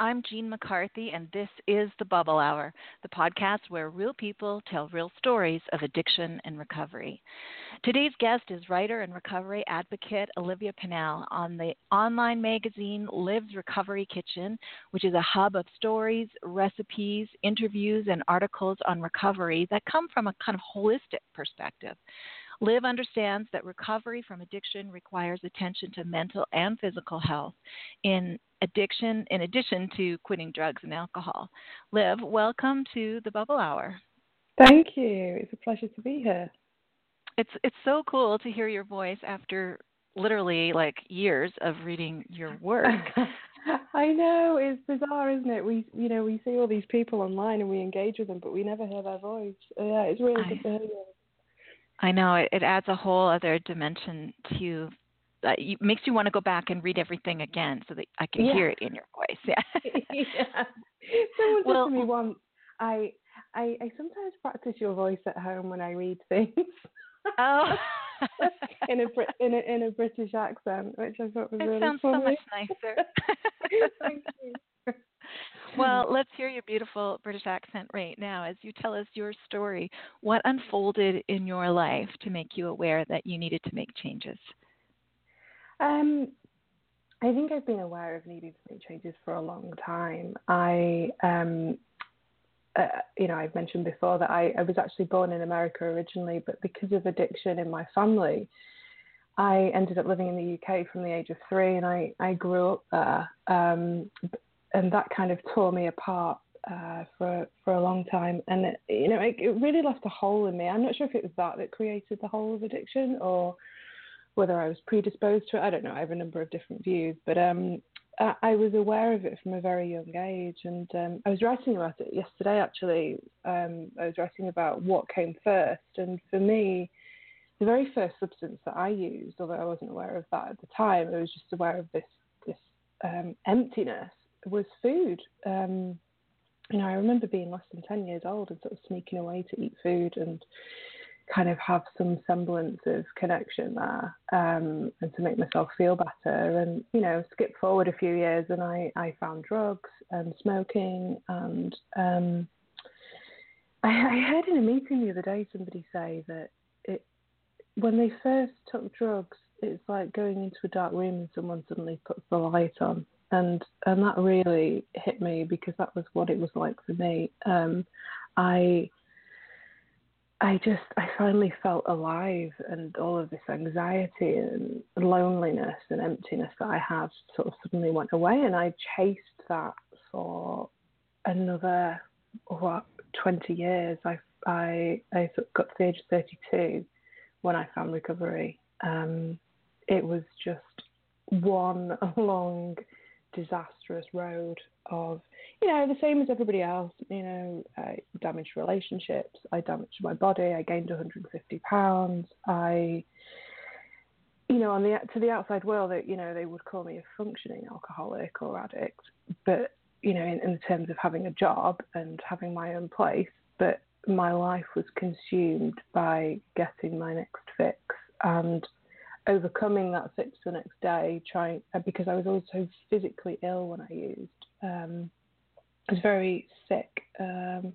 I'm Jean McCarthy, and this is The Bubble Hour, the podcast where real people tell real stories of addiction and recovery. Today's guest is writer and recovery advocate Olivia Pennelle on the online magazine Liv's Recovery Kitchen, which is a hub of stories, recipes, interviews, and articles on recovery that come from a kind of holistic perspective. Liv understands that recovery from addiction requires attention to mental and physical health in addiction in addition to quitting drugs and alcohol. Liv, welcome to the Bubble Hour. Thank you. It's a pleasure to be here. It's it's so cool to hear your voice after literally like years of reading your work. I know it's bizarre, isn't it? We, you know, we see all these people online and we engage with them, but we never hear their voice. Yeah, it's really I, good to hear you. I know it, it adds a whole other dimension to uh, it makes you want to go back and read everything again so that I can yeah. hear it in your voice. Yeah. yeah. Someone said well, to me once, I, I I sometimes practice your voice at home when I read things. Oh. in a in a in a British accent, which I thought was it really sounds funny. so much nicer. Thank you. Well, let's hear your beautiful British accent right now as you tell us your story. What unfolded in your life to make you aware that you needed to make changes? Um, I think I've been aware of needing to make changes for a long time. I, um, uh, you know, I've mentioned before that I, I was actually born in America originally, but because of addiction in my family, I ended up living in the UK from the age of three, and I, I grew up there. Um, and that kind of tore me apart uh, for for a long time, and it, you know, it, it, really left a hole in me. I'm not sure if it was that that created the hole of addiction, or whether I was predisposed to it. I don't know. I have a number of different views, but um, I, I, was aware of it from a very young age, and um, I was writing about it yesterday. Actually, um, I was writing about what came first, and for me. The very first substance that I used, although I wasn't aware of that at the time, I was just aware of this this um, emptiness was food. Um, you know, I remember being less than 10 years old and sort of sneaking away to eat food and kind of have some semblance of connection there um, and to make myself feel better. And, you know, skip forward a few years and I, I found drugs and smoking. And um, I, I heard in a meeting the other day somebody say that it, when they first took drugs, it's like going into a dark room and someone suddenly puts the light on and and that really hit me because that was what it was like for me. Um, I I just I finally felt alive, and all of this anxiety and loneliness and emptiness that I had sort of suddenly went away, and I chased that for another what twenty years. I I I got to the age of thirty two when I found recovery. Um, it was just one long disastrous road of, you know, the same as everybody else. You know, I damaged relationships. I damaged my body. I gained 150 pounds. I, you know, on the to the outside world, that you know, they would call me a functioning alcoholic or addict, but you know, in, in terms of having a job and having my own place, but my life was consumed by getting my next fix and overcoming that fix the next day, trying uh, because I was also physically ill when I used. Um, I was very sick, um,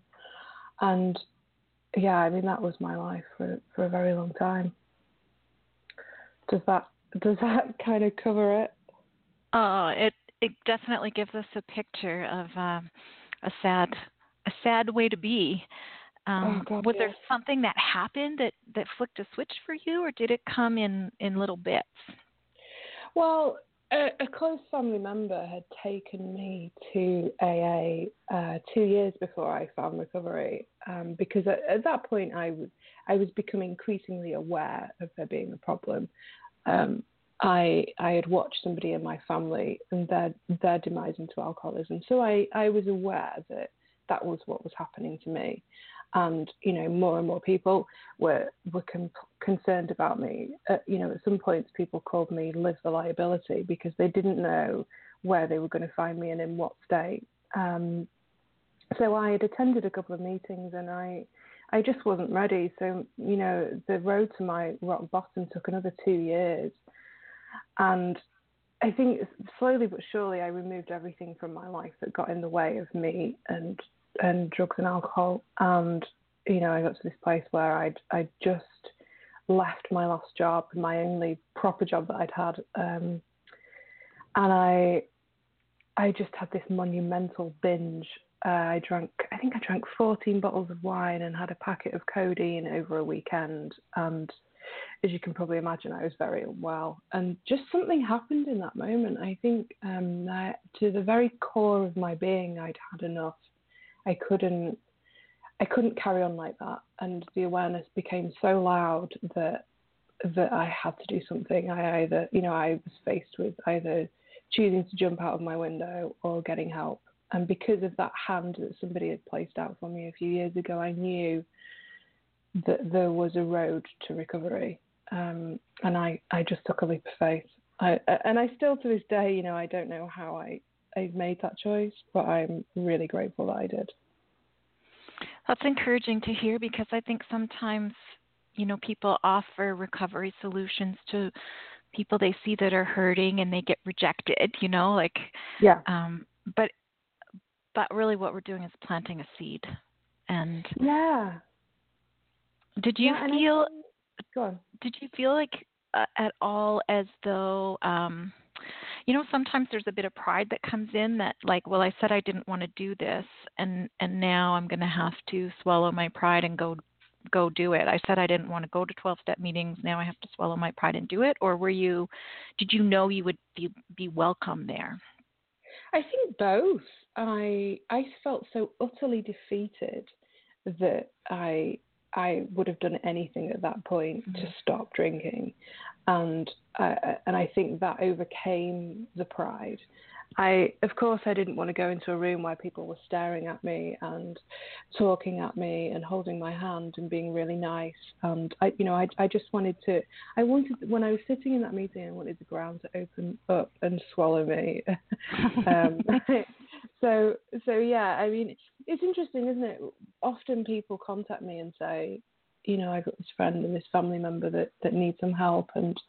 and yeah, I mean that was my life for for a very long time. Does that does that kind of cover it? Oh, it it definitely gives us a picture of um, a sad a sad way to be. Um, oh, was there something that happened that, that flicked a switch for you, or did it come in, in little bits? Well, a, a close family member had taken me to AA uh, two years before I found recovery, um, because at, at, that point I was I was becoming increasingly aware of there being a problem. Um, I I had watched somebody in my family and their their demise into alcoholism, so I I was aware that that was what was happening to me and you know more and more people were were con- concerned about me. Uh, you know, at some points people called me "Liv the liability" because they didn't know where they were going to find me and in what state. Um, so I had attended a couple of meetings and I I just wasn't ready. So you know, the road to my rock bottom took another two years, and I think slowly but surely I removed everything from my life that got in the way of me and and drugs and alcohol and you know I got to this place where I'd I just left my last job my only proper job that I'd had um, and I I just had this monumental binge uh, I drank I think I drank 14 bottles of wine and had a packet of codeine over a weekend and as you can probably imagine, I was very unwell. And just something happened in that moment. I think um, to the very core of my being, I'd had enough. I couldn't, I couldn't carry on like that. And the awareness became so loud that that I had to do something. I either, you know, I was faced with either choosing to jump out of my window or getting help. And because of that hand that somebody had placed out for me a few years ago, I knew that there was a road to recovery. Um, and I, I just took a leap of faith. I, and I still to this day, you know, I don't know how I, I made that choice, but I'm really grateful that I did. That's encouraging to hear because I think sometimes, you know, people offer recovery solutions to people they see that are hurting and they get rejected, you know, like yeah. Um, but but really, what we're doing is planting a seed, and yeah, did you yeah, feel? I, did you feel like uh, at all as though? Um, you know, sometimes there's a bit of pride that comes in that, like, well, I said I didn't want to do this, and and now I'm going to have to swallow my pride and go go do it. I said I didn't want to go to 12 step meetings. Now I have to swallow my pride and do it. Or were you, did you know you would be, be welcome there? I think both. I I felt so utterly defeated that I I would have done anything at that point mm-hmm. to stop drinking, and uh, and I think that overcame the pride. I, of course, I didn't want to go into a room where people were staring at me and talking at me and holding my hand and being really nice. And I, you know, I, I just wanted to. I wanted when I was sitting in that meeting, I wanted the ground to open up and swallow me. um, so, so yeah. I mean, it's interesting, isn't it? Often people contact me and say, you know, I've got this friend and this family member that that needs some help, and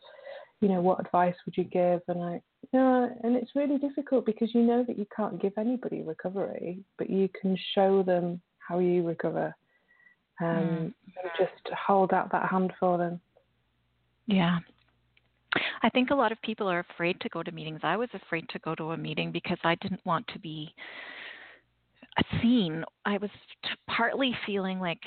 you know, what advice would you give? And I, no, and it's really difficult because you know that you can't give anybody recovery, but you can show them how you recover, um, mm. and just hold out that hand for them. Yeah. I think a lot of people are afraid to go to meetings. I was afraid to go to a meeting because I didn't want to be seen. I was t- partly feeling like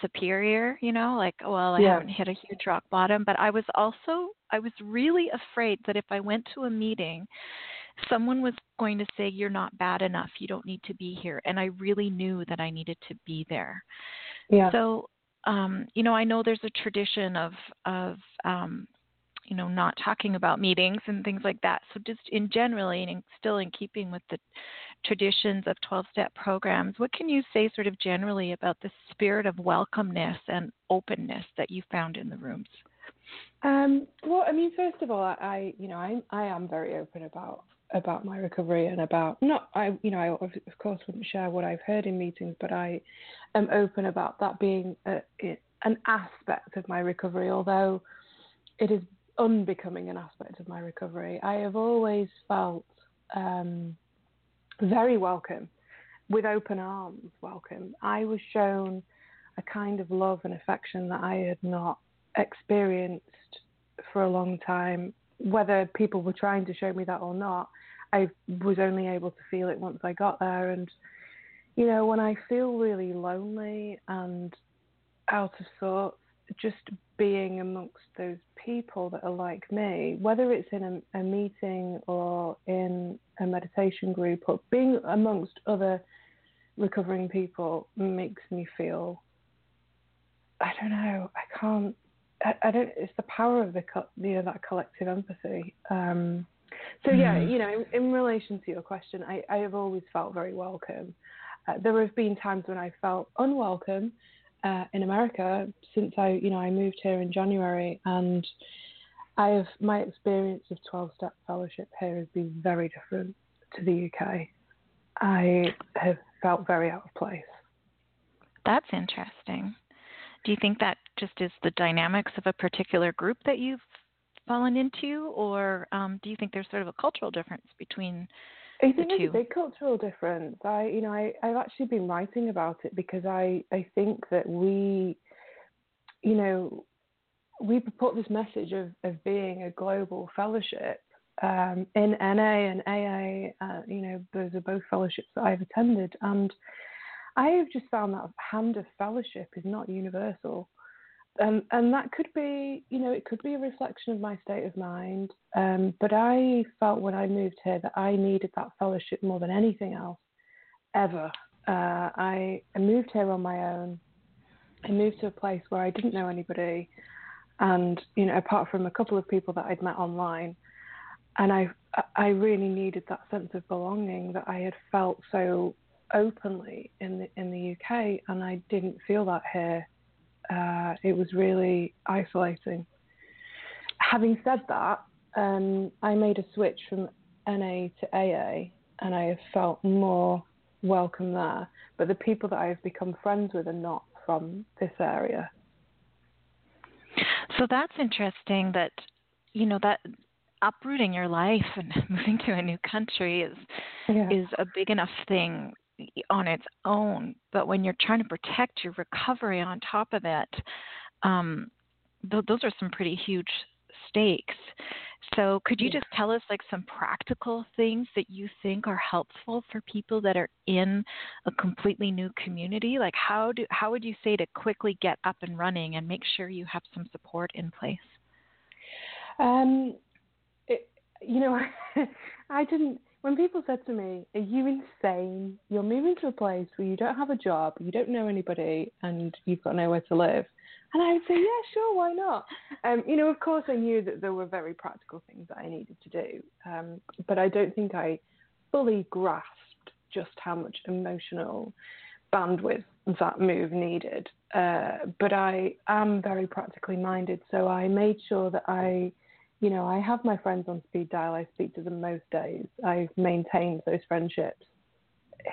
superior, you know, like, well, I yeah. haven't hit a huge rock bottom, but I was also I was really afraid that if I went to a meeting, someone was going to say, You're not bad enough. You don't need to be here. And I really knew that I needed to be there. Yeah. So, um, you know, I know there's a tradition of, of, um, you know, not talking about meetings and things like that. So, just in generally, and still in keeping with the traditions of 12 step programs, what can you say, sort of generally, about the spirit of welcomeness and openness that you found in the rooms? Um, well, I mean, first of all, I, you know, I, I am very open about about my recovery and about not, I, you know, I of course wouldn't share what I've heard in meetings, but I am open about that being a, an aspect of my recovery, although it is unbecoming an aspect of my recovery. I have always felt um, very welcome, with open arms welcome. I was shown a kind of love and affection that I had not experienced for a long time. Whether people were trying to show me that or not, I was only able to feel it once I got there. And, you know, when I feel really lonely and out of sorts, just being amongst those people that are like me, whether it's in a, a meeting or in a meditation group or being amongst other recovering people makes me feel I don't know. I can't I, I don't. It's the power of the you know that collective empathy. Um, so yeah, mm. you know, in, in, relation to your question, I, I have always felt very welcome. Uh, there have been times when I felt unwelcome uh, in America since I, you know, I moved here in January, and I have my experience of 12-step fellowship here has been very different to the UK. I have felt very out of place. That's interesting. Do you think that just is the dynamics of a particular group that you've fallen into, or um, do you think there's sort of a cultural difference between I think there's a big cultural difference. I, you know, I, I've actually been writing about it because I, I think that we, you know, we put this message of, of being a global fellowship um, in NA and AA. Uh, you know, those are both fellowships that I've attended, and I have just found that hand of fellowship is not universal. Um, and that could be, you know, it could be a reflection of my state of mind. Um, but I felt when I moved here that I needed that fellowship more than anything else ever. Uh, I, I moved here on my own. I moved to a place where I didn't know anybody, and you know, apart from a couple of people that I'd met online, and I, I really needed that sense of belonging that I had felt so openly in the in the UK, and I didn't feel that here uh, it was really isolating. Having said that, um, I made a switch from NA to AA, and I have felt more welcome there. But the people that I have become friends with are not from this area. So that's interesting. That you know that uprooting your life and moving to a new country is yeah. is a big enough thing on its own, but when you're trying to protect your recovery on top of it, um, th- those are some pretty huge stakes. So, could you yeah. just tell us like some practical things that you think are helpful for people that are in a completely new community? Like, how do how would you say to quickly get up and running and make sure you have some support in place? Um, it, you know, I didn't when people said to me, Are you insane? You're moving to a place where you don't have a job, you don't know anybody, and you've got nowhere to live. And I would say, Yeah, sure, why not? Um, you know, of course, I knew that there were very practical things that I needed to do, um, but I don't think I fully grasped just how much emotional bandwidth that move needed. Uh, but I am very practically minded, so I made sure that I you know, I have my friends on speed dial. I speak to them most days. I've maintained those friendships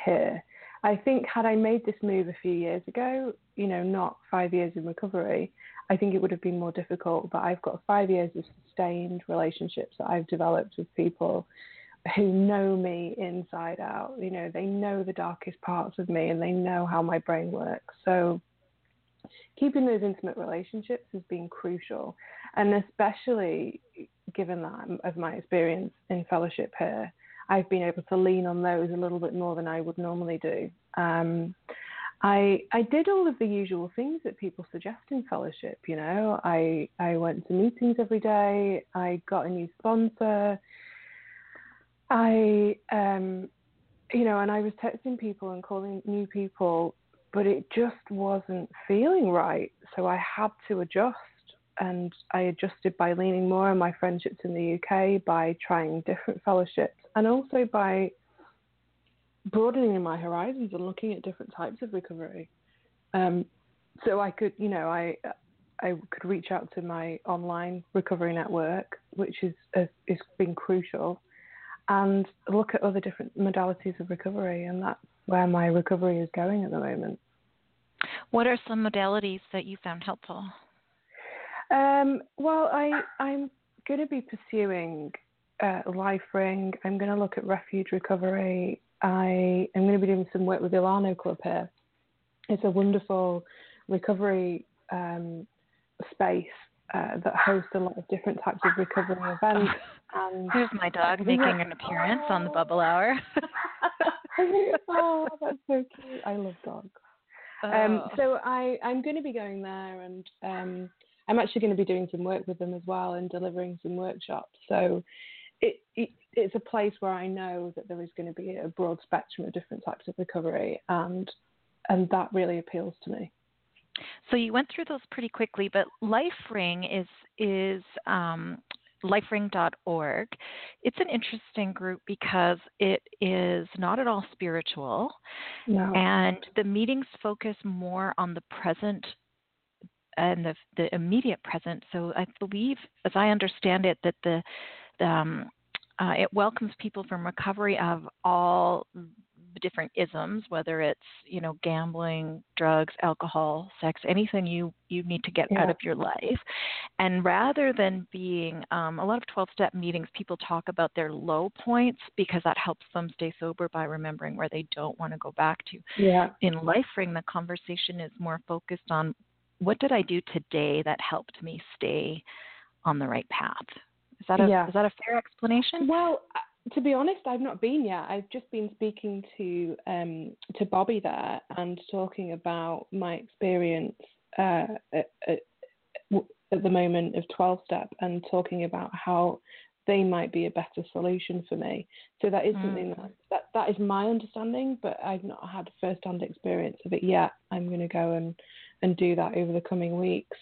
here. I think had I made this move a few years ago, you know, not five years in recovery, I think it would have been more difficult. But I've got five years of sustained relationships that I've developed with people who know me inside out. You know, they know the darkest parts of me and they know how my brain works. So keeping those intimate relationships has been crucial. And especially given that of my experience in fellowship here, I've been able to lean on those a little bit more than I would normally do. Um, I I did all of the usual things that people suggest in fellowship. You know, I I went to meetings every day. I got a new sponsor. I um, you know, and I was texting people and calling new people but it just wasn't feeling right. So I had to adjust. And I adjusted by leaning more on my friendships in the UK, by trying different fellowships, and also by broadening my horizons and looking at different types of recovery. Um, so I could, you know, I I could reach out to my online recovery network, which is has, has been crucial, and look at other different modalities of recovery, and that's where my recovery is going at the moment. What are some modalities that you found helpful? Um, well, I, I'm going to be pursuing uh, LifeRing. I'm going to look at refuge recovery. I am going to be doing some work with Alano Club here. It's a wonderful recovery um, space uh, that hosts a lot of different types of recovery events. And Here's my dog making an appearance on the Bubble Hour. oh, that's so cute. I love dogs. Um, oh. so I, I'm going to be going there, and um, I'm actually going to be doing some work with them as well and delivering some workshops. So it, it, it's a place where I know that there is going to be a broad spectrum of different types of recovery, and and that really appeals to me. So you went through those pretty quickly, but LifeRing is is um, lifering.org. It's an interesting group because it is not at all spiritual. No. And the meetings focus more on the present and the, the immediate present. So I believe, as I understand it, that the, the um, uh, it welcomes people from recovery of all different isms, whether it's you know gambling, drugs, alcohol, sex, anything you you need to get yeah. out of your life. And rather than being um, a lot of 12 step meetings, people talk about their low points because that helps them stay sober by remembering where they don't want to go back to. Yeah. In life ring, the conversation is more focused on what did I do today that helped me stay on the right path. Is that a yeah. is that a fair explanation? Well, to be honest, I've not been yet. I've just been speaking to um, to Bobby there and talking about my experience uh, at, at, at the moment of 12 step and talking about how they might be a better solution for me. So that is mm. something that, that that is my understanding, but I've not had first hand experience of it yet. I'm going to go and and do that over the coming weeks.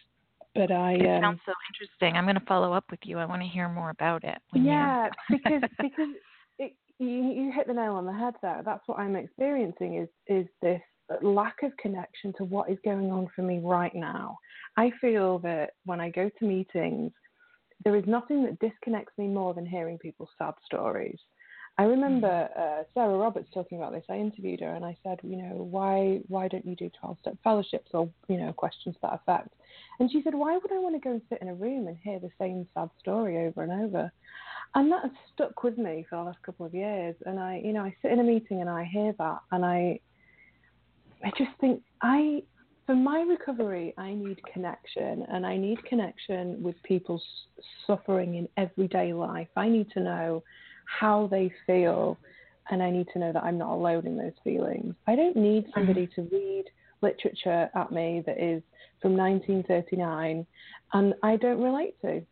But I it um, sounds so interesting. I'm going to follow up with you. I want to hear more about it. yeah, because because it, you you hit the nail on the head there. That's what I'm experiencing is is this lack of connection to what is going on for me right now. I feel that when I go to meetings, there is nothing that disconnects me more than hearing people's sad stories. I remember mm-hmm. uh, Sarah Roberts talking about this. I interviewed her and I said, you know, why why don't you do twelve step fellowships or you know questions to that effect? And she said, why would I want to go and sit in a room and hear the same sad story over and over? And that has stuck with me for the last couple of years. And I, you know, I sit in a meeting and I hear that and I, I just think I for my recovery, I need connection and I need connection with people suffering in everyday life. I need to know how they feel and I need to know that I'm not alone in those feelings. I don't need somebody to read literature at me that is from 1939 and I don't relate to.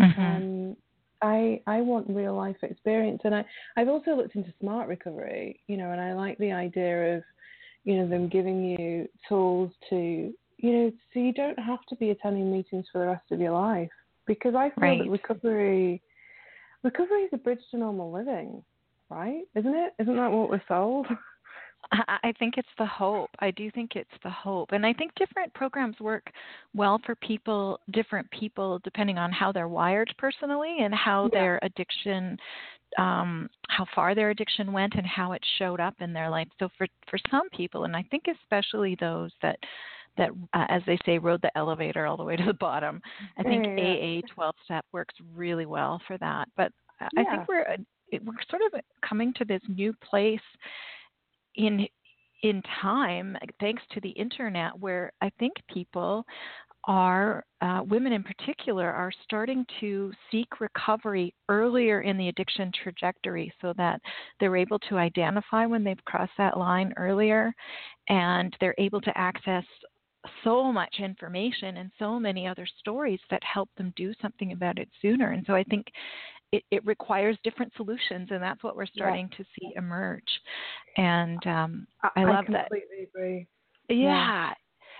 Mm-hmm. Um, I I want real life experience, and I I've also looked into smart recovery, you know, and I like the idea of you know, them giving you tools to, you know, so you don't have to be attending meetings for the rest of your life. Because I feel right. that recovery, recovery is a bridge to normal living, right? Isn't it? Isn't that what we're sold? I think it's the hope. I do think it's the hope. And I think different programs work well for people, different people, depending on how they're wired personally and how yeah. their addiction um, how far their addiction went and how it showed up in their life. So for for some people, and I think especially those that that, uh, as they say, rode the elevator all the way to the bottom. I think yeah. AA 12 step works really well for that. But yeah. I think we're uh, we're sort of coming to this new place in in time, thanks to the internet, where I think people are, uh, women in particular, are starting to seek recovery earlier in the addiction trajectory so that they're able to identify when they've crossed that line earlier and they're able to access so much information and so many other stories that help them do something about it sooner. And so I think it, it requires different solutions, and that's what we're starting yeah. to see emerge. And um, I, I love I completely that. agree. Yeah. yeah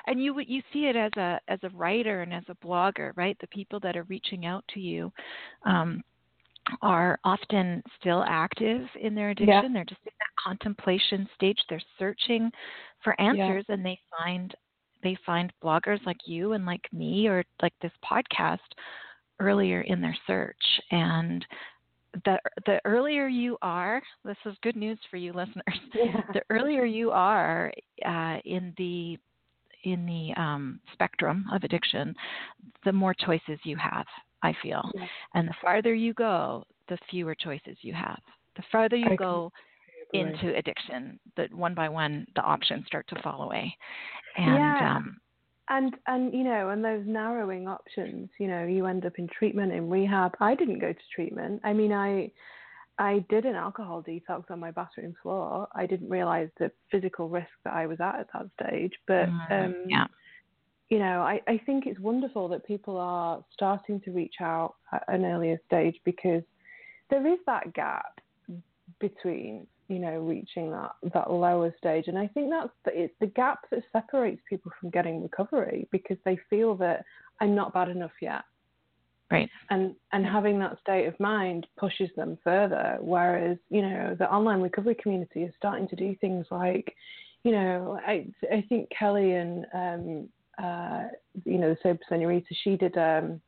and you you see it as a as a writer and as a blogger, right? The people that are reaching out to you um, are often still active in their addiction. Yeah. They're just in that contemplation stage. They're searching for answers, and they find they find bloggers like you and like me or like this podcast earlier in their search and the the earlier you are, this is good news for you listeners. Yeah. The earlier you are uh, in the in the um, spectrum of addiction, the more choices you have, I feel. Yeah. And the farther you go, the fewer choices you have. The farther you I go into addiction, that one by one, the options start to fall away. And, yeah. Um, and and you know, and those narrowing options, you know, you end up in treatment, in rehab. I didn't go to treatment. I mean, I I did an alcohol detox on my bathroom floor. I didn't realize the physical risk that I was at at that stage. But, mm, um, yeah. you know, I, I think it's wonderful that people are starting to reach out at an earlier stage because there is that gap between, you know, reaching that, that lower stage. And I think that's the, it's the gap that separates people from getting recovery because they feel that I'm not bad enough yet. Right. And and having that state of mind pushes them further. Whereas, you know, the online recovery community is starting to do things like, you know, I I think Kelly and um, uh, you know, the Sober Senorita, she did um,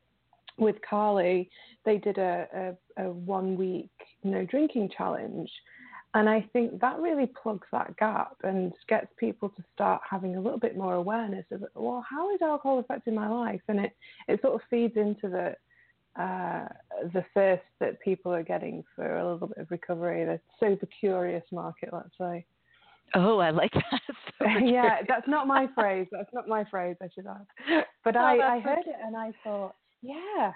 with Carly, they did a, a, a one week no drinking challenge. And I think that really plugs that gap and gets people to start having a little bit more awareness of, well, how is alcohol affecting my life? And it, it sort of feeds into the, uh, the thirst that people are getting for a little bit of recovery, the sober curious market, let's say. Oh, I like that. yeah, that's not my phrase. That's not my phrase, I should add. But oh, I, I heard it and I thought, yeah,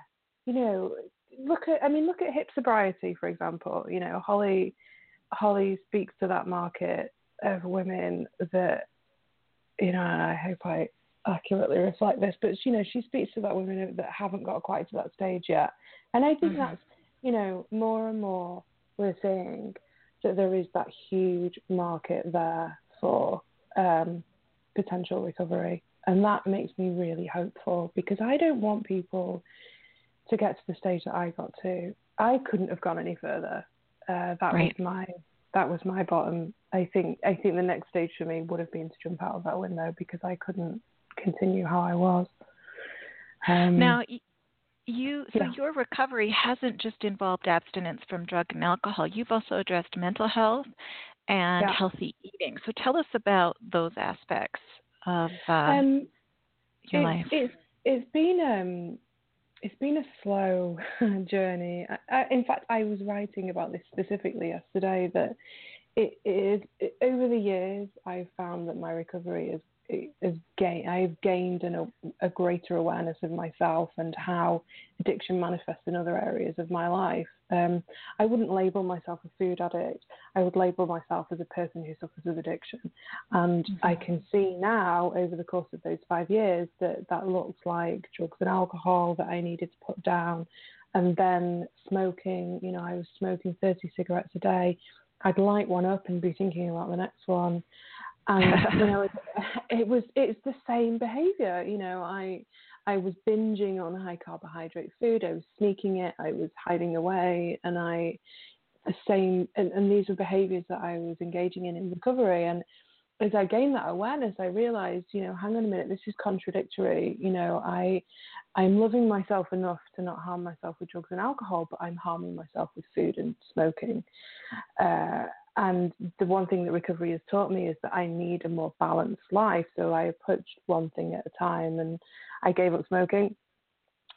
you know, look at, I mean, look at hip sobriety, for example. You know, Holly, Holly speaks to that market of women that, you know, I hope I accurately reflect this, but you know, she speaks to that women that haven't got quite to that stage yet. And I think mm-hmm. that's, you know, more and more we're seeing that there is that huge market there for um, potential recovery. And that makes me really hopeful because I don't want people to get to the stage that I got to. I couldn't have gone any further. Uh, that right. was my that was my bottom. I think I think the next stage for me would have been to jump out of that window because I couldn't continue how I was. Um, now, you so yeah. your recovery hasn't just involved abstinence from drug and alcohol. You've also addressed mental health and yeah. healthy eating. So tell us about those aspects of uh, um, your it, life. It's it's been um it's been a slow journey. I, I, in fact, I was writing about this specifically yesterday that it is it, over the years I've found that my recovery is is gain, I've gained an, a greater awareness of myself and how addiction manifests in other areas of my life. Um, I wouldn't label myself a food addict. I would label myself as a person who suffers with addiction. And mm-hmm. I can see now, over the course of those five years, that that looks like drugs and alcohol that I needed to put down. And then smoking, you know, I was smoking 30 cigarettes a day. I'd light one up and be thinking about the next one and you know it, it, was it's the same behavior you know i i was binging on high carbohydrate food i was sneaking it i was hiding away and i the same and, and these were behaviors that i was engaging in in recovery and as i gained that awareness i realized you know hang on a minute this is contradictory you know i i'm loving myself enough to not harm myself with drugs and alcohol but i'm harming myself with food and smoking uh, and the one thing that recovery has taught me is that I need a more balanced life. So I approached one thing at a time, and I gave up smoking,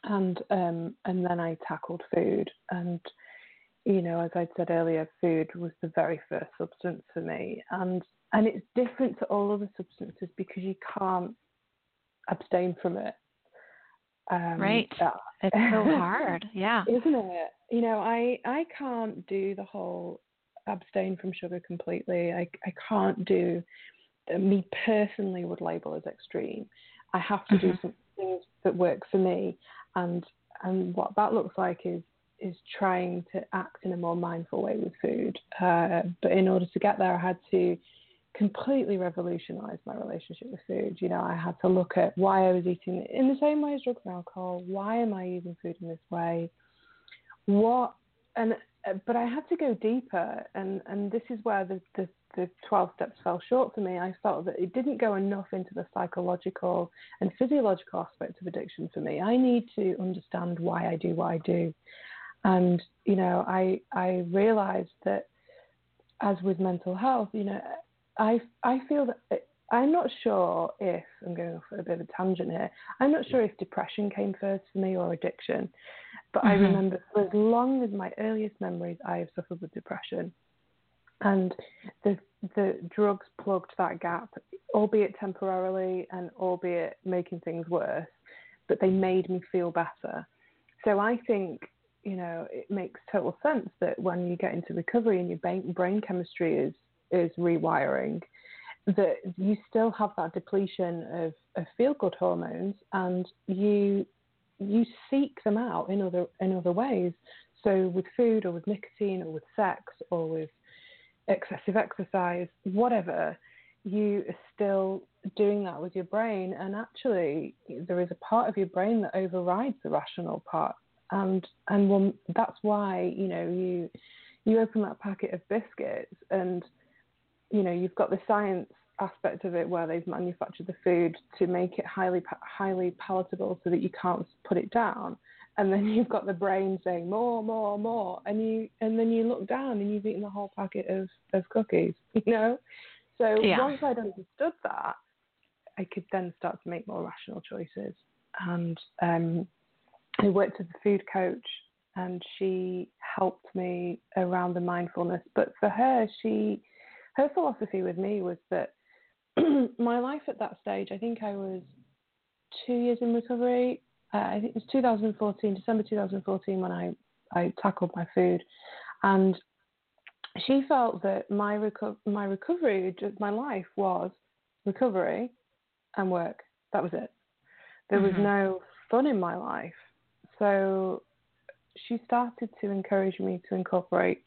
and um, and then I tackled food. And you know, as I said earlier, food was the very first substance for me, and and it's different to all other substances because you can't abstain from it. Um, right. it's so hard. Yeah. Isn't it? You know, I I can't do the whole abstain from sugar completely. I, I can't do, me personally would label as extreme. I have to mm-hmm. do some things that work for me. And, and what that looks like is, is trying to act in a more mindful way with food. Uh, but in order to get there, I had to completely revolutionize my relationship with food. You know, I had to look at why I was eating in the same way as drugs and alcohol. Why am I using food in this way? What and uh, but I had to go deeper, and, and this is where the, the, the 12 steps fell short for me. I felt that it didn't go enough into the psychological and physiological aspect of addiction for me. I need to understand why I do what I do. And, you know, I, I realized that as with mental health, you know, I, I feel that it, I'm not sure if, I'm going off a bit of a tangent here, I'm not sure if depression came first for me or addiction. But mm-hmm. I remember for as long as my earliest memories, I have suffered with depression. And the the drugs plugged that gap, albeit temporarily and albeit making things worse, but they made me feel better. So I think, you know, it makes total sense that when you get into recovery and your brain, brain chemistry is is rewiring, that you still have that depletion of, of feel good hormones and you you seek them out in other in other ways. So with food or with nicotine or with sex or with excessive exercise, whatever, you are still doing that with your brain and actually there is a part of your brain that overrides the rational part and and well, that's why you know you you open that packet of biscuits and you know you've got the science aspect of it where they've manufactured the food to make it highly highly palatable so that you can't put it down and then you've got the brain saying more, more, more, and you and then you look down and you've eaten the whole packet of of cookies, you know. So yeah. once I'd understood that, I could then start to make more rational choices. And um, I worked as a food coach, and she helped me around the mindfulness. But for her, she her philosophy with me was that my life at that stage, I think I was two years in recovery. Uh, I think it was 2014, December 2014, when I, I tackled my food. And she felt that my, reco- my recovery, my life was recovery and work. That was it. There was mm-hmm. no fun in my life. So she started to encourage me to incorporate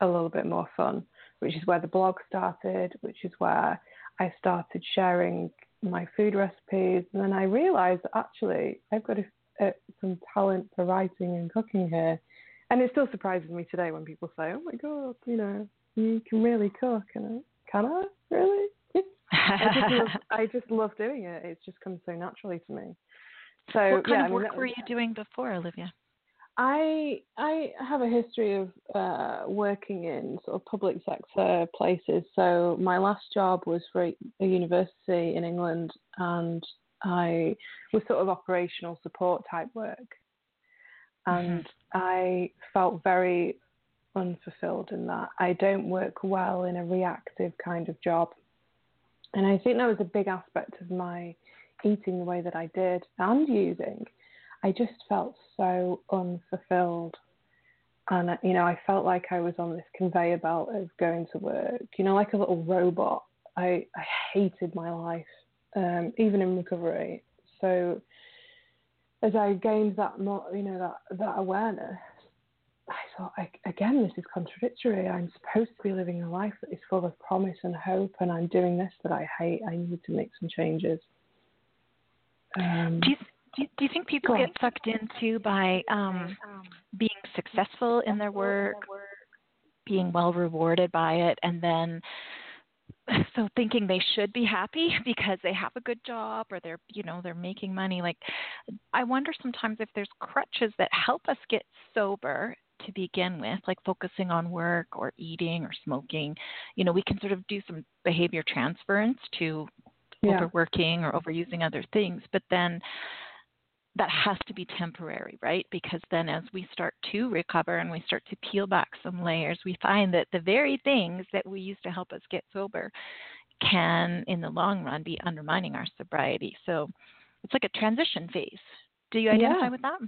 a little bit more fun, which is where the blog started, which is where I started sharing my food recipes, and then I realized that actually I've got a, a, some talent for writing and cooking here. And it still surprises me today when people say, "Oh my god, you know, you can really cook," and I, can I really? I, just love, I just love doing it. It's just comes so naturally to me. So what kind yeah, of work I mean, were you doing before, Olivia? I I have a history of uh, working in sort of public sector places. So my last job was for a, university in England, and I was sort of operational support type work, and mm-hmm. I felt very unfulfilled in that. I don't work well in a reactive kind of job, and I think that was a big aspect of my eating the way that I did and using I just felt so unfulfilled. And, you know, I felt like I was on this conveyor belt of going to work, you know, like a little robot. I, I hated my life, um, even in recovery. So as I gained that you know, that, that awareness, I thought, I, again, this is contradictory. I'm supposed to be living a life that is full of promise and hope, and I'm doing this that I hate. I need to make some changes. Um, do, you, do you, do you think people get sucked into by um, being successful in their work, being well rewarded by it, and then so thinking they should be happy because they have a good job or they're you know they're making money. Like i wonder sometimes if there's crutches that help us get sober to begin with like focusing on work or eating or smoking. You know we can sort of do some behavior transference to yeah. overworking or overusing other things but then that has to be temporary, right? Because then as we start to recover and we start to peel back some layers, we find that the very things that we used to help us get sober can, in the long run, be undermining our sobriety. So it's like a transition phase. Do you identify yeah, with that?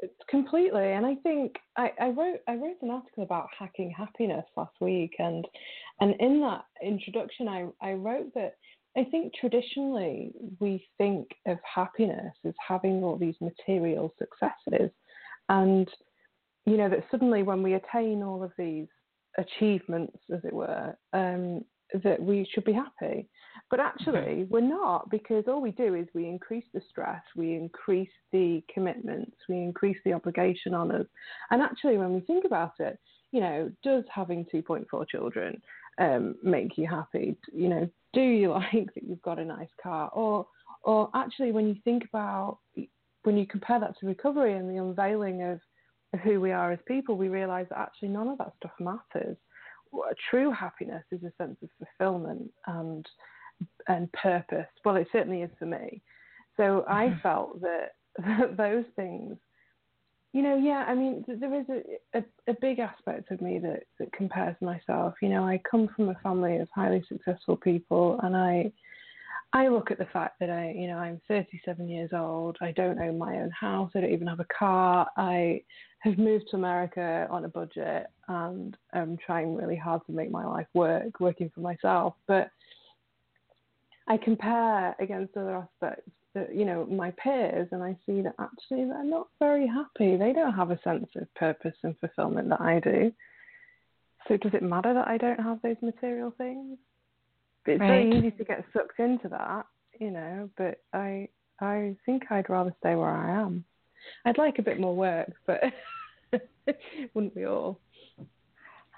It's completely. And I think I, I wrote I wrote an article about hacking happiness last week and and in that introduction I, I wrote that I think traditionally we think of happiness as having all these material successes. And, you know, that suddenly when we attain all of these achievements, as it were, um, that we should be happy. But actually, we're not because all we do is we increase the stress, we increase the commitments, we increase the obligation on us. And actually, when we think about it, you know, does having 2.4 children um, make you happy? You know, do you like that you've got a nice car? Or, or actually, when you think about, when you compare that to recovery and the unveiling of, who we are as people, we realize that actually none of that stuff matters. What true happiness is a sense of fulfillment and and purpose. Well, it certainly is for me. So I mm-hmm. felt that, that those things you know, yeah, I mean, there is a, a, a, big aspect of me that, that compares myself. You know, I come from a family of highly successful people, and I I look at the fact that I, you know, I'm 37 years old. I don't own my own house. I don't even have a car. I have moved to America on a budget, and I'm trying really hard to make my life work, working for myself. But I compare against other aspects you know my peers and I see that actually they're not very happy. They don't have a sense of purpose and fulfillment that I do. So does it matter that I don't have those material things? It's right. very easy to get sucked into that, you know. But I I think I'd rather stay where I am. I'd like a bit more work, but wouldn't we all?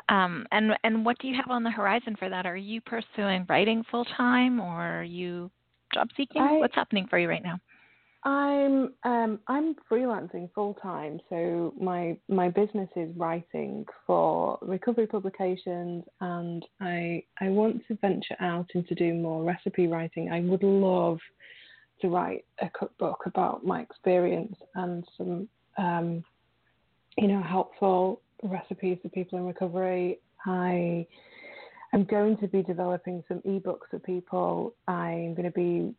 Um, and and what do you have on the horizon for that? Are you pursuing writing full time, or are you job seeking? I, What's happening for you right now? I'm um, I'm freelancing full time, so my my business is writing for recovery publications, and I I want to venture out into doing more recipe writing. I would love to write a cookbook about my experience and some um, you know helpful recipes for people in recovery. I am going to be developing some ebooks for people. I'm going to be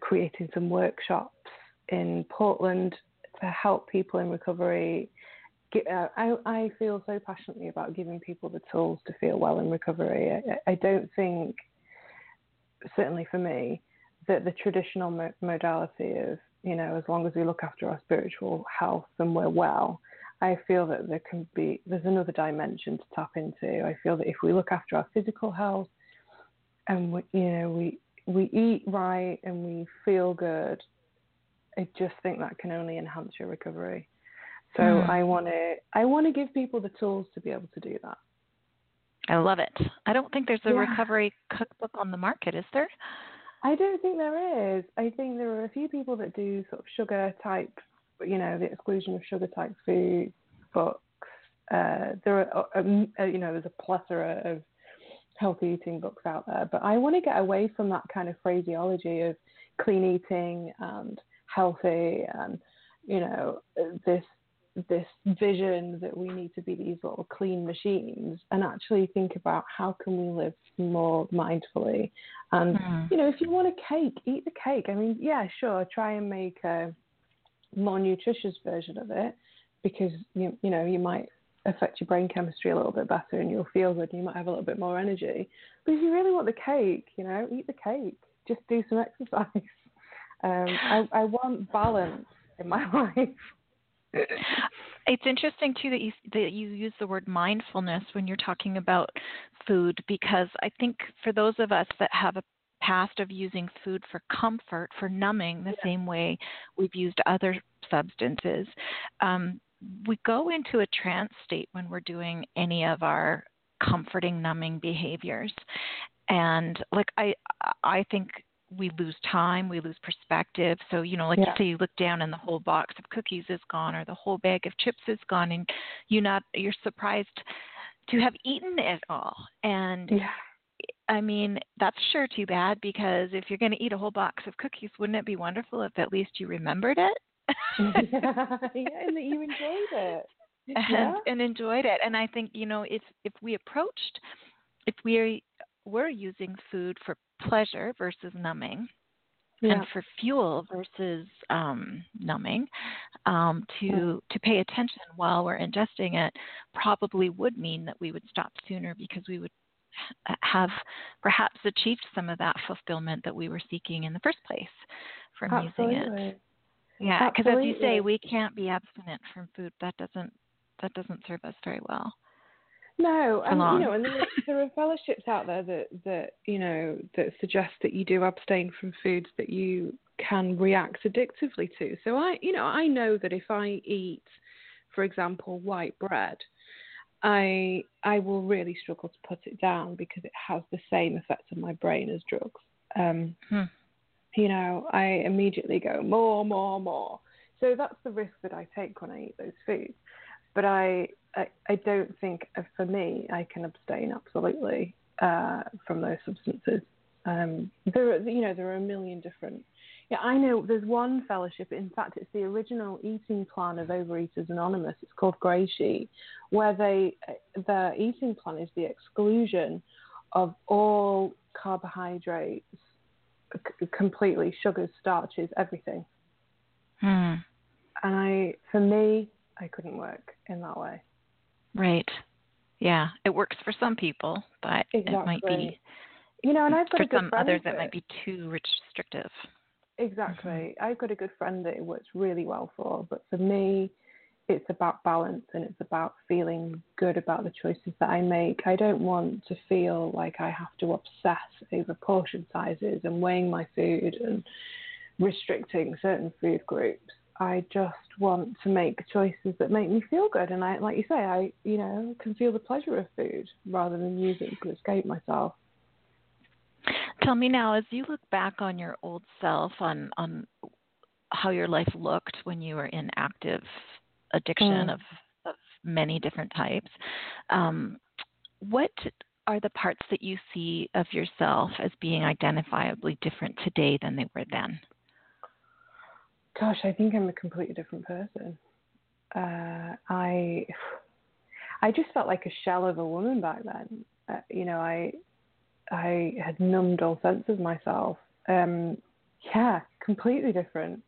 creating some workshops in Portland to help people in recovery. Uh, I, I feel so passionately about giving people the tools to feel well in recovery. I, I don't think, certainly for me, that the traditional modality of, you know, as long as we look after our spiritual health and we're well, I feel that there can be, there's another dimension to tap into. I feel that if we look after our physical health and, we, you know, we, we eat right and we feel good, I just think that can only enhance your recovery. So mm. I want to I want to give people the tools to be able to do that. I love it. I don't think there's a yeah. recovery cookbook on the market, is there? I don't think there is. I think there are a few people that do sort of sugar type, you know, the exclusion of sugar type food books. Uh, there are, uh, um, uh, you know, there's a plethora of healthy eating books out there, but I want to get away from that kind of phraseology of clean eating and healthy and you know this this vision that we need to be these little clean machines and actually think about how can we live more mindfully and mm. you know if you want a cake eat the cake i mean yeah sure try and make a more nutritious version of it because you, you know you might affect your brain chemistry a little bit better and you'll feel good and you might have a little bit more energy. But if you really want the cake, you know, eat the cake. Just do some exercise. Um, I, I want balance in my life. it's interesting too that you that you use the word mindfulness when you're talking about food because I think for those of us that have a past of using food for comfort, for numbing, the yeah. same way we've used other substances, um, we go into a trance state when we're doing any of our comforting numbing behaviors and like i i think we lose time we lose perspective so you know like yeah. say you look down and the whole box of cookies is gone or the whole bag of chips is gone and you not you're surprised to have eaten it all and yeah. I mean, that's sure too bad because if you're going to eat a whole box of cookies, wouldn't it be wonderful if at least you remembered it? yeah, and that you enjoyed it. And, yeah. and enjoyed it. And I think, you know, if if we approached if we were using food for pleasure versus numbing, yeah. and for fuel versus um, numbing um, to to pay attention while we're ingesting it probably would mean that we would stop sooner because we would Uh, have perhaps achieved some of that fulfillment that we were seeking in the first place from Absolutely. using it. Yeah, because as you say, we can't be abstinent from food. That doesn't that doesn't serve us very well. No, and you know, and there, there are fellowships out there that that you know that suggest that you do abstain from foods that you can react addictively to. So I, you know, I know that if I eat, for example, white bread, I I will really struggle to put it down because it has the same effect on my brain as drugs. Um, hmm you know, I immediately go more, more, more. So that's the risk that I take when I eat those foods. But I, I, I don't think uh, for me I can abstain absolutely uh, from those substances. Um, there, are, you know, there are a million different. Yeah, I know. There's one fellowship. In fact, it's the original eating plan of Overeaters Anonymous. It's called Grey Sheet, where they their eating plan is the exclusion of all carbohydrates completely sugars, starches, everything. Hmm. And I, for me, I couldn't work in that way. Right. Yeah, it works for some people, but exactly. it might be. You know, and I've got for some others it might be too restrictive. Exactly. Mm-hmm. I've got a good friend that it works really well for, but for me, it's about balance and it's about feeling good about the choices that I make. I don't want to feel like I have to obsess over portion sizes and weighing my food and restricting certain food groups. I just want to make choices that make me feel good and I like you say I you know can feel the pleasure of food rather than use it to escape myself. Tell me now as you look back on your old self on on how your life looked when you were in active addiction mm. of, of many different types. Um, what are the parts that you see of yourself as being identifiably different today than they were then? Gosh, I think I'm a completely different person. Uh, I I just felt like a shell of a woman back then. Uh, you know, I I had numbed all sense of myself. Um, yeah, completely different.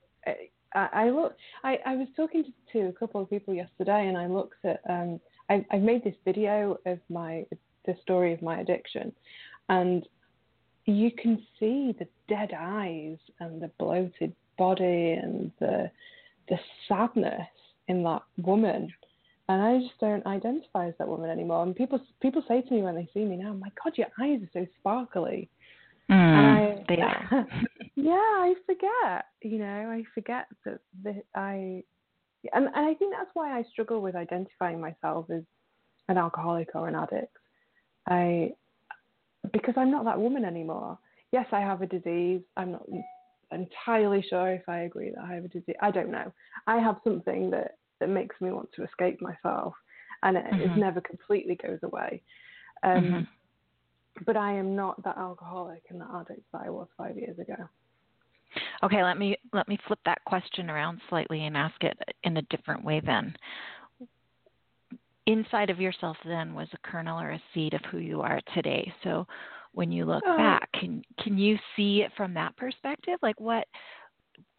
I, I look. I, I was talking to, to a couple of people yesterday, and I looked at. Um, I, I made this video of my the story of my addiction, and you can see the dead eyes and the bloated body and the the sadness in that woman and I just don't identify as that woman anymore. And people people say to me when they see me now, "My God, your eyes are so sparkly." Mm, I, they are. yeah, I forget. You know, I forget that, that I, and and I think that's why I struggle with identifying myself as an alcoholic or an addict. I because I'm not that woman anymore. Yes, I have a disease. I'm not entirely sure if I agree that I have a disease. I don't know. I have something that that makes me want to escape myself, and it, mm-hmm. it never completely goes away. Um, mm-hmm. But I am not that alcoholic and that addict that I was five years ago. Okay, let me let me flip that question around slightly and ask it in a different way. Then, inside of yourself, then was a kernel or a seed of who you are today. So, when you look uh, back, can can you see it from that perspective? Like what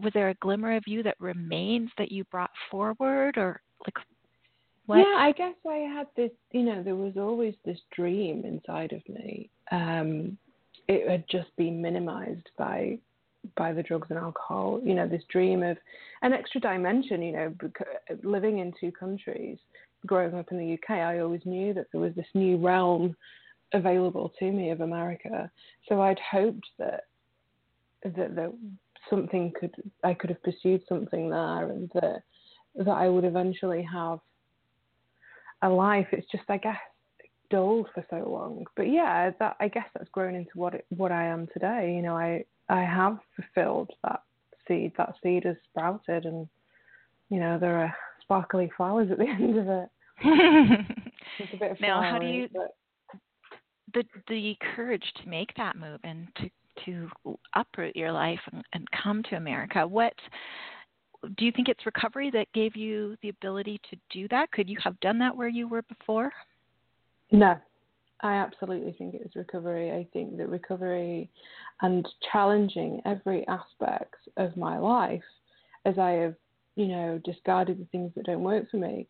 was there a glimmer of you that remains that you brought forward or like what? Yeah, I guess I had this, you know, there was always this dream inside of me. Um, it had just been minimized by by the drugs and alcohol. You know, this dream of an extra dimension. You know, living in two countries, growing up in the UK, I always knew that there was this new realm available to me of America. So I'd hoped that that, that something could I could have pursued something there, and that that I would eventually have a life. It's just I guess dulled for so long. But yeah, that I guess that's grown into what it, what I am today. You know, I I have fulfilled that seed. That seed has sprouted, and you know there are sparkly flowers at the end of it. it's a bit of now, how do you but... the the courage to make that move and to to uproot your life and, and come to America. What do you think it's recovery that gave you the ability to do that? Could you have done that where you were before? No, I absolutely think it was recovery. I think that recovery and challenging every aspect of my life as I have, you know, discarded the things that don't work for me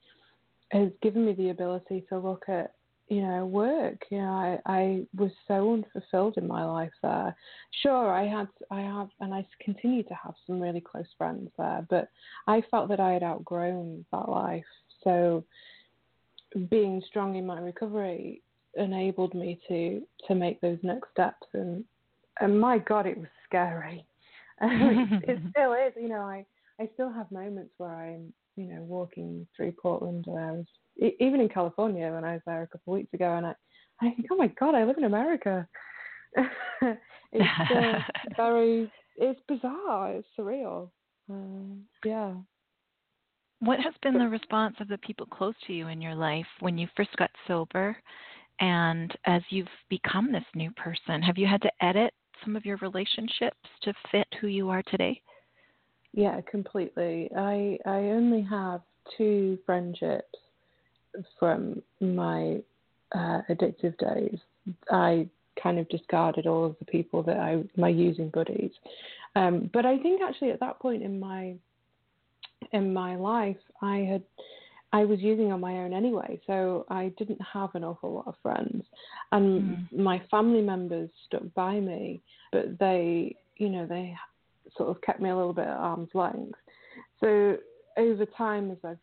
has given me the ability to look at you know, work. You know, I, I was so unfulfilled in my life there. Sure, I had, I have, and I continue to have some really close friends there, but I felt that I had outgrown that life. So, being strong in my recovery enabled me to to make those next steps, and and my God, it was scary. it still is. You know, I I still have moments where I'm, you know, walking through Portland and I was even in California when I was there a couple of weeks ago, and I, I think, oh my god, I live in America. it's uh, very, it's bizarre, it's surreal. Uh, yeah. What has been the response of the people close to you in your life when you first got sober, and as you've become this new person? Have you had to edit some of your relationships to fit who you are today? Yeah, completely. I I only have two friendships from my uh, addictive days, I kind of discarded all of the people that I my using buddies. Um, but I think actually at that point in my in my life, I had I was using on my own anyway, so I didn't have an awful lot of friends, and mm. my family members stuck by me, but they, you know, they sort of kept me a little bit at arm's length. So over time, as I've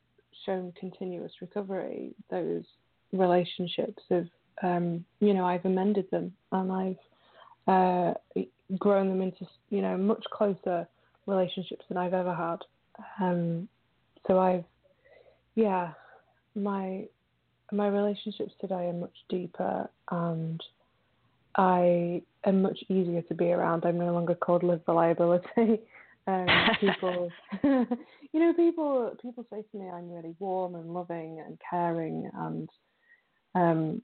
shown continuous recovery, those relationships have, um, you know, I've amended them and I've uh, grown them into, you know, much closer relationships than I've ever had. Um, so I've, yeah, my my relationships today are much deeper and I am much easier to be around. I'm no longer called live reliability. Um, people, you know, people people say to me I'm really warm and loving and caring, and um,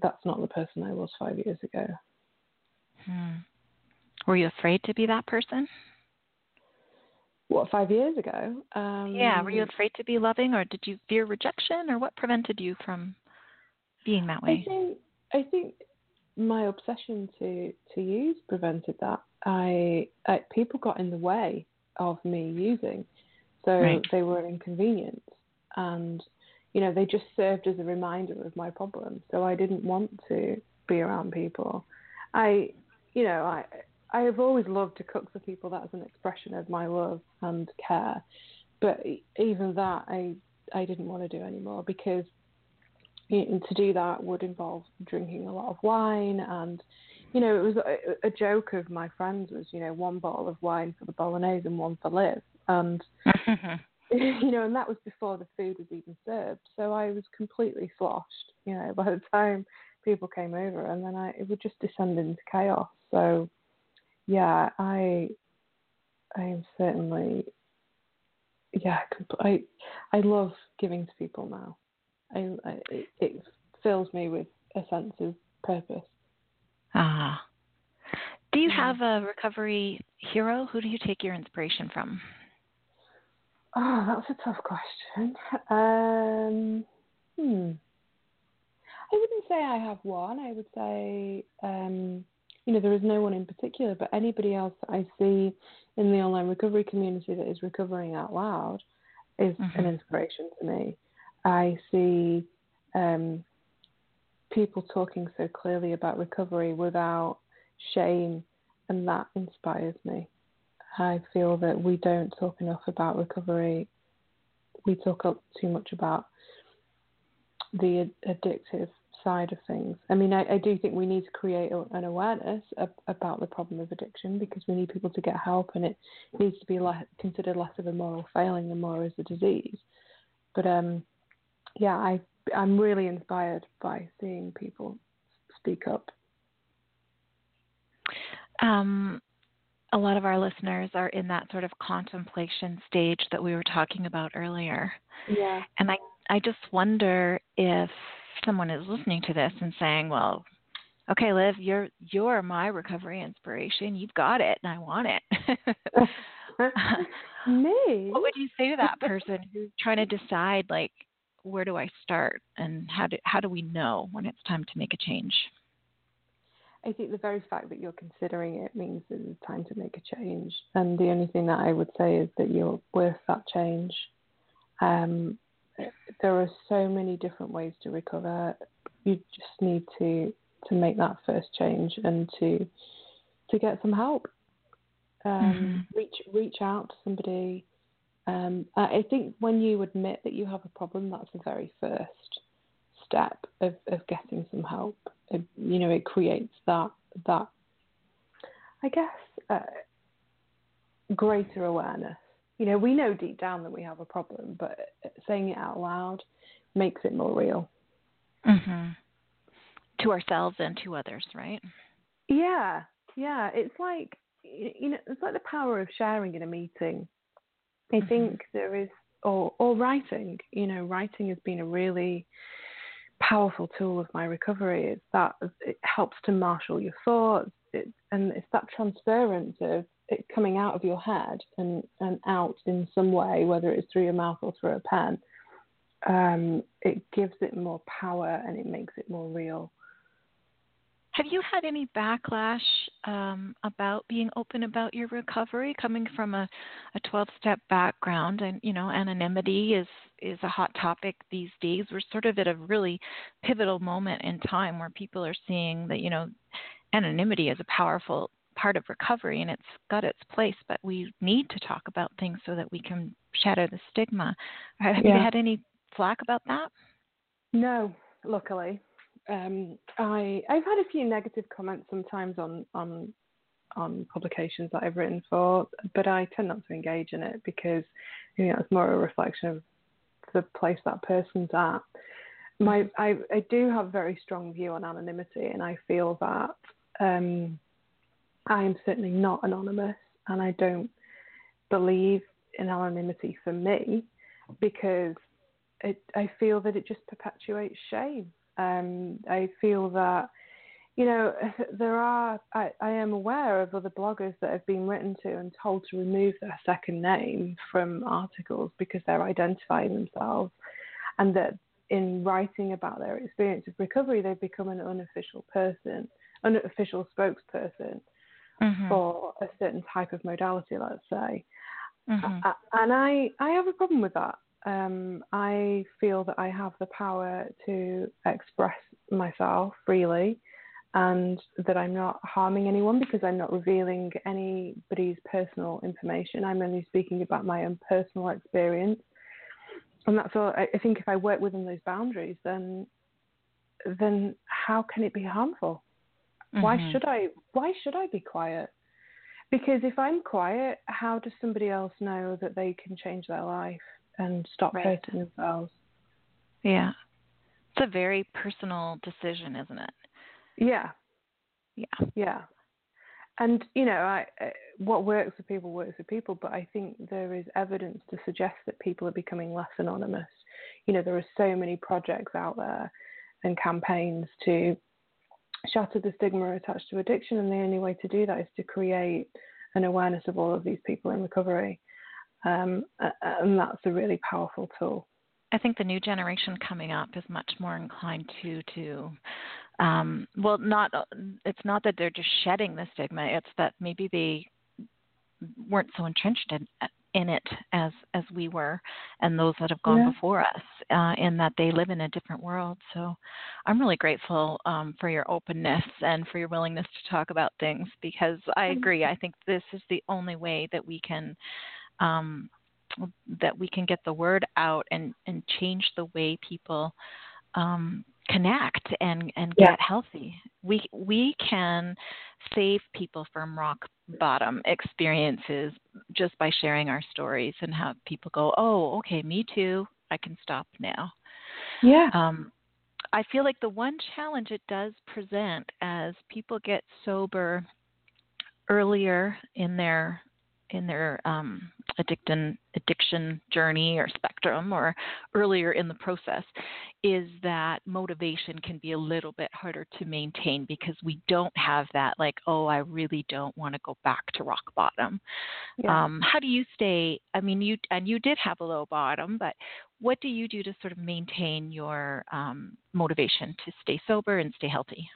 that's not the person I was five years ago. Hmm. Were you afraid to be that person? What five years ago? Um, yeah. Were you afraid to be loving, or did you fear rejection, or what prevented you from being that way? I think I think my obsession to to use prevented that. I, I people got in the way of me using, so Right. they were an inconvenience, and you know they just served as a reminder of my problem. So I didn't want to be around people. I, you know, I I have always loved to cook for people. That's an expression of my love and care. But even that, I I didn't want to do anymore because know, to do that would involve drinking a lot of wine. And you know it was a, a joke of my friends was you know one bottle of wine for the bolognese and one for liv. And mm-hmm. you know and that was before the food was even served. So i was completely sloshed you know by the time people came over. And then i it would just descend into chaos. So yeah i i am certainly yeah i i love giving to people now I, I it, it fills me with a sense of purpose. ah. Do you Yeah. have a recovery hero? Who do you take your inspiration from? Oh, that's a tough question. Um, hmm. I wouldn't say I have one. I would say, um, you know, there is no one in particular, but anybody else that I see in the online recovery community that is recovering out loud is Mhm. an inspiration to me. I see um, people talking so clearly about recovery without shame, and that inspires me. I feel that we don't talk enough about recovery. We talk up too much about the addictive side of things. I mean, I, I do think we need to create an awareness ab- about the problem of addiction because we need people to get help, and it needs to be considered less of a moral failing and more as a disease. But um, yeah, I I'm really inspired by seeing people speak up. Um, a lot of our listeners are in that sort of contemplation stage that we were talking about earlier. Yeah. And I, I just wonder if someone is listening to this and saying, well, okay, Liv, you're, you're my recovery inspiration. You've got it and I want it. Me? what would you say to that person who's trying to decide like where do I start and how do how do we know when it's time to make a change? I think the very fact that you're considering it means that it's time to make a change. And the only thing that I would say is that you're worth that change. Um, there are so many different ways to recover. You just need to to make that first change and to to get some help. Um, Reach reach out to somebody. Um, I think when you admit that you have a problem, that's the very first step of, of getting some help. It, you know, it creates that that I guess uh, greater awareness. You know, we know deep down that we have a problem, but saying it out loud makes it more real. Mhm. To ourselves and to others, right? Yeah, yeah. It's like you know, it's like the power of sharing in a meeting. I Mhm. think there is, or or writing. You know, writing has been a really powerful tool of my recovery. It's that it helps to marshal your thoughts, it, and it's that transference of it coming out of your head and and out in some way, whether it's through your mouth or through a pen. Um, it gives it more power and it makes it more real. Have you had any backlash um, about being open about your recovery, coming from a, a 12-step background? And you know, anonymity is is a hot topic these days. We're sort of at a really pivotal moment in time where people are seeing that you know, anonymity is a powerful part of recovery, and it's got its place. But we need to talk about things so that we can shatter the stigma. Have you had any flack about that? No, luckily. Um, I I've had a few negative comments sometimes on on on publications that I've written for, but I tend not to engage in it because you know it's more a reflection of the place that person's at. My I I do have a very strong view on anonymity, and I feel that um, I am certainly not anonymous, and I don't believe in anonymity for me because it, I feel that it just perpetuates shame. Um, I feel that, you know, there are, I, I am aware of other bloggers that have been written to and told to remove their second name from articles because they're identifying themselves and that in writing about their experience of recovery, they've become an unofficial person, unofficial spokesperson mm-hmm. for a certain type of modality, let's say. Mm-hmm. And I, I have a problem with that. Um, I feel that I have the power to express myself freely and that I'm not harming anyone because I'm not revealing anybody's personal information. I'm only speaking about my own personal experience. And that's all. I think if I work within those boundaries, then then how can it be harmful? Mm-hmm. Why should I? Why should I be quiet? Because if I'm quiet, how does somebody else know that they can change their life and stop right. hurting themselves? Yeah. It's a very personal decision, isn't it? Yeah. Yeah. Yeah. And you know, I, uh, what works for people works for people, but I think there is evidence to suggest that people are becoming less anonymous. You know, there are so many projects out there and campaigns to shatter the stigma attached to addiction, and the only way to do that is to create an awareness of all of these people in recovery. Um, and that's a really powerful tool. I think the new generation coming up is much more inclined to to um, well, not it's not that they're just shedding the stigma; it's that maybe they weren't so entrenched in, in it as as we were and those that have gone yeah. before us uh, in that they live in a different world so i'm really grateful um, for your openness and for your willingness to talk about things because i agree i think this is the only way that we can um, that we can get the word out and and change the way people um, connect and and yeah. get healthy. We we can save people from rock bottom experiences just by sharing our stories and have people go, "Oh, okay, me too. I can stop now." Yeah. Um, I feel like the one challenge it does present as people get sober earlier in their in their um, addiction addiction journey or spectrum or earlier in the process is that motivation can be a little bit harder to maintain because we don't have that like oh I really don't want to go back to rock bottom. Yeah. Um, how do you stay? I mean you and you did have a low bottom, but what do you do to sort of maintain your um, motivation to stay sober and stay healthy?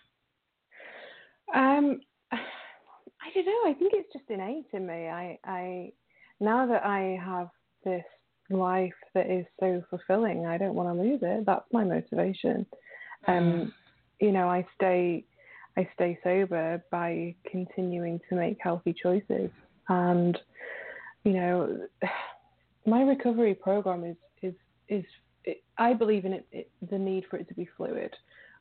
Um. I don't know. I think it's just innate in me. I, I now that I have this life that is so fulfilling, I don't want to lose it. That's my motivation. Um, mm. you know, I stay, I stay sober by continuing to make healthy choices, and you know, my recovery program is is is. It, I believe in it, it, the need for it to be fluid.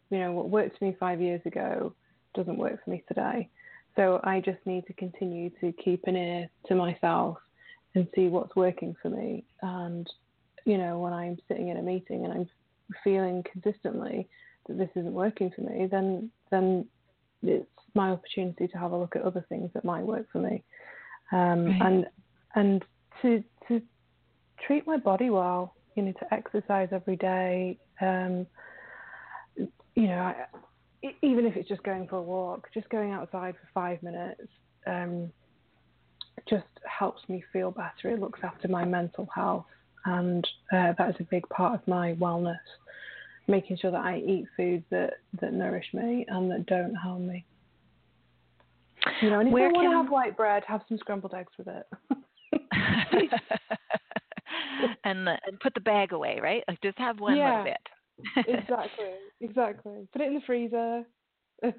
You know, what worked for me five years ago doesn't work for me today. So I just need to continue to keep an ear to myself and see what's working for me. And, you know, when I'm sitting in a meeting and I'm feeling consistently that this isn't working for me, then then it's my opportunity to have a look at other things that might work for me. Um, right. and and to to treat my body well, you know, to exercise every day. Um, you know, I, even if it's just going for a walk, just going outside for five minutes, um, just helps me feel better. It looks after my mental health, and uh, that is a big part of my wellness. Making sure that I eat foods that that nourish me and that don't harm me. You know, and if Where I want to have white bread, have some scrambled eggs with it. and the, and put the bag away, right? Like just have one yeah. little bit exactly, exactly. Put it in the freezer.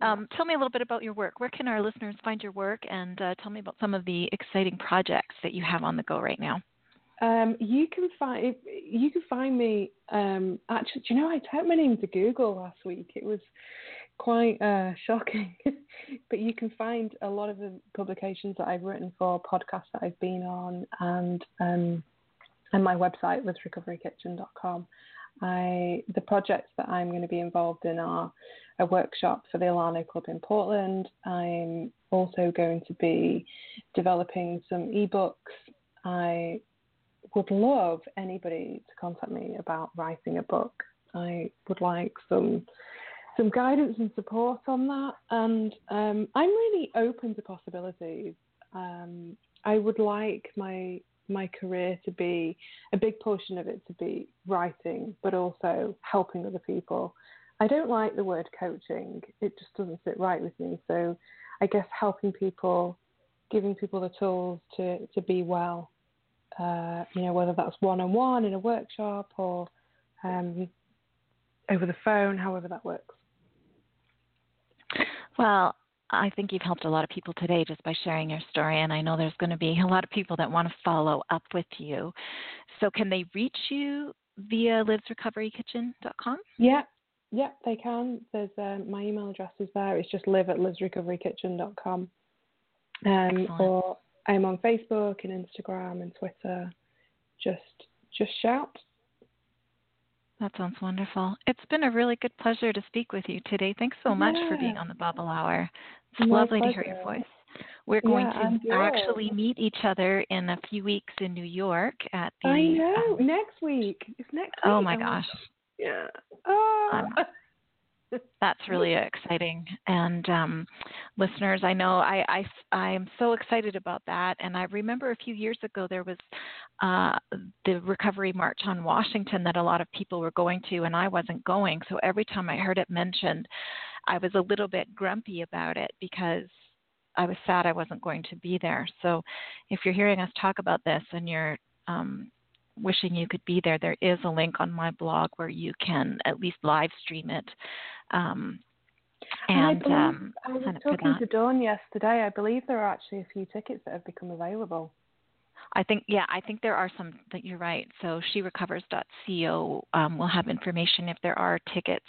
um, tell me a little bit about your work. Where can our listeners find your work, and uh, tell me about some of the exciting projects that you have on the go right now. Um, you can find you can find me. Um, actually, do you know I typed my name to Google last week? It was quite uh, shocking. but you can find a lot of the publications that I've written for, podcasts that I've been on, and um, and my website was recoverykitchen.com. I, the projects that I'm going to be involved in are a workshop for the Alano Club in Portland. I'm also going to be developing some ebooks. I would love anybody to contact me about writing a book. I would like some some guidance and support on that, and um, I'm really open to possibilities. Um, I would like my my career to be a big portion of it to be writing, but also helping other people. I don't like the word coaching; it just doesn't sit right with me. So, I guess helping people, giving people the tools to to be well. Uh, you know, whether that's one on one in a workshop or um, over the phone, however that works. Well, I think you've helped a lot of people today just by sharing your story, and I know there's going to be a lot of people that want to follow up with you. So, can they reach you via livsrecoverykitchen.com? Yeah, yeah, they can. There's um, my email address is there. It's just liv at livsrecoverykitchen.com. Um, or I'm on Facebook and Instagram and Twitter. Just just shout. That sounds wonderful. It's been a really good pleasure to speak with you today. Thanks so much yeah. for being on the Bubble Hour. It's My lovely pleasure. to hear your voice. We're going yeah, to actually meet each other in a few weeks in New York at the. I know. Um, next week. It's next oh week. Oh my gosh. Yeah. Oh. that's really exciting. And um, listeners, I know I, I I am so excited about that. And I remember a few years ago there was uh, the Recovery March on Washington that a lot of people were going to, and I wasn't going. So every time I heard it mentioned, I was a little bit grumpy about it because I was sad I wasn't going to be there. So if you're hearing us talk about this and you're um, wishing you could be there, there is a link on my blog where you can at least live stream it. Um, and, I, um, I was talking to Dawn yesterday. I believe there are actually a few tickets that have become available. I think, yeah, I think there are some that you're right. So sherecovers.co um, will have information if there are tickets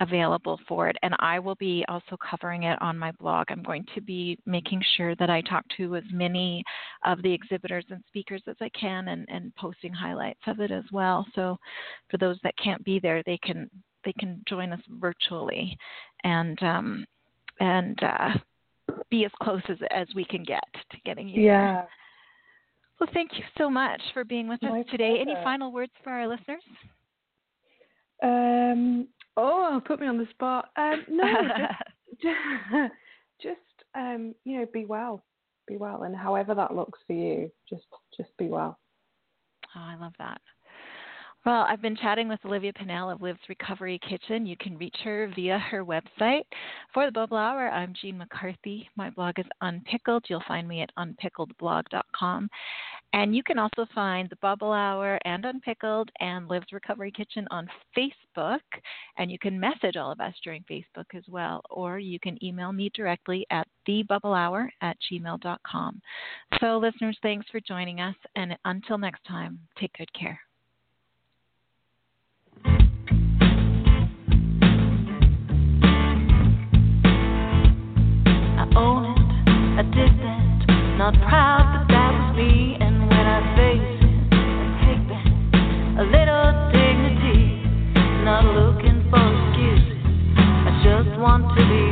available for it. And I will be also covering it on my blog. I'm going to be making sure that I talk to as many of the exhibitors and speakers as I can and, and posting highlights of it as well. So for those that can't be there, they can they can join us virtually and um, and uh, be as close as, as we can get to getting you yeah. There. Well, thank you so much for being with My us today. Pleasure. Any final words for our listeners? Um, oh, put me on the spot. Um, no, just, just, just um, you know, be well, be well, and however that looks for you, just just be well. Oh, I love that. Well, I've been chatting with Olivia Pennelle of Liv's Recovery Kitchen. You can reach her via her website. For the Bubble Hour, I'm Jean McCarthy. My blog is Unpickled. You'll find me at unpickledblog.com. And you can also find the Bubble Hour and Unpickled and Liv's Recovery Kitchen on Facebook. And you can message all of us during Facebook as well. Or you can email me directly at thebubblehour at gmail.com. So, listeners, thanks for joining us. And until next time, take good care. That, not proud, but that was me. And when I face it, I take a little dignity. Not looking for excuses. I just want to be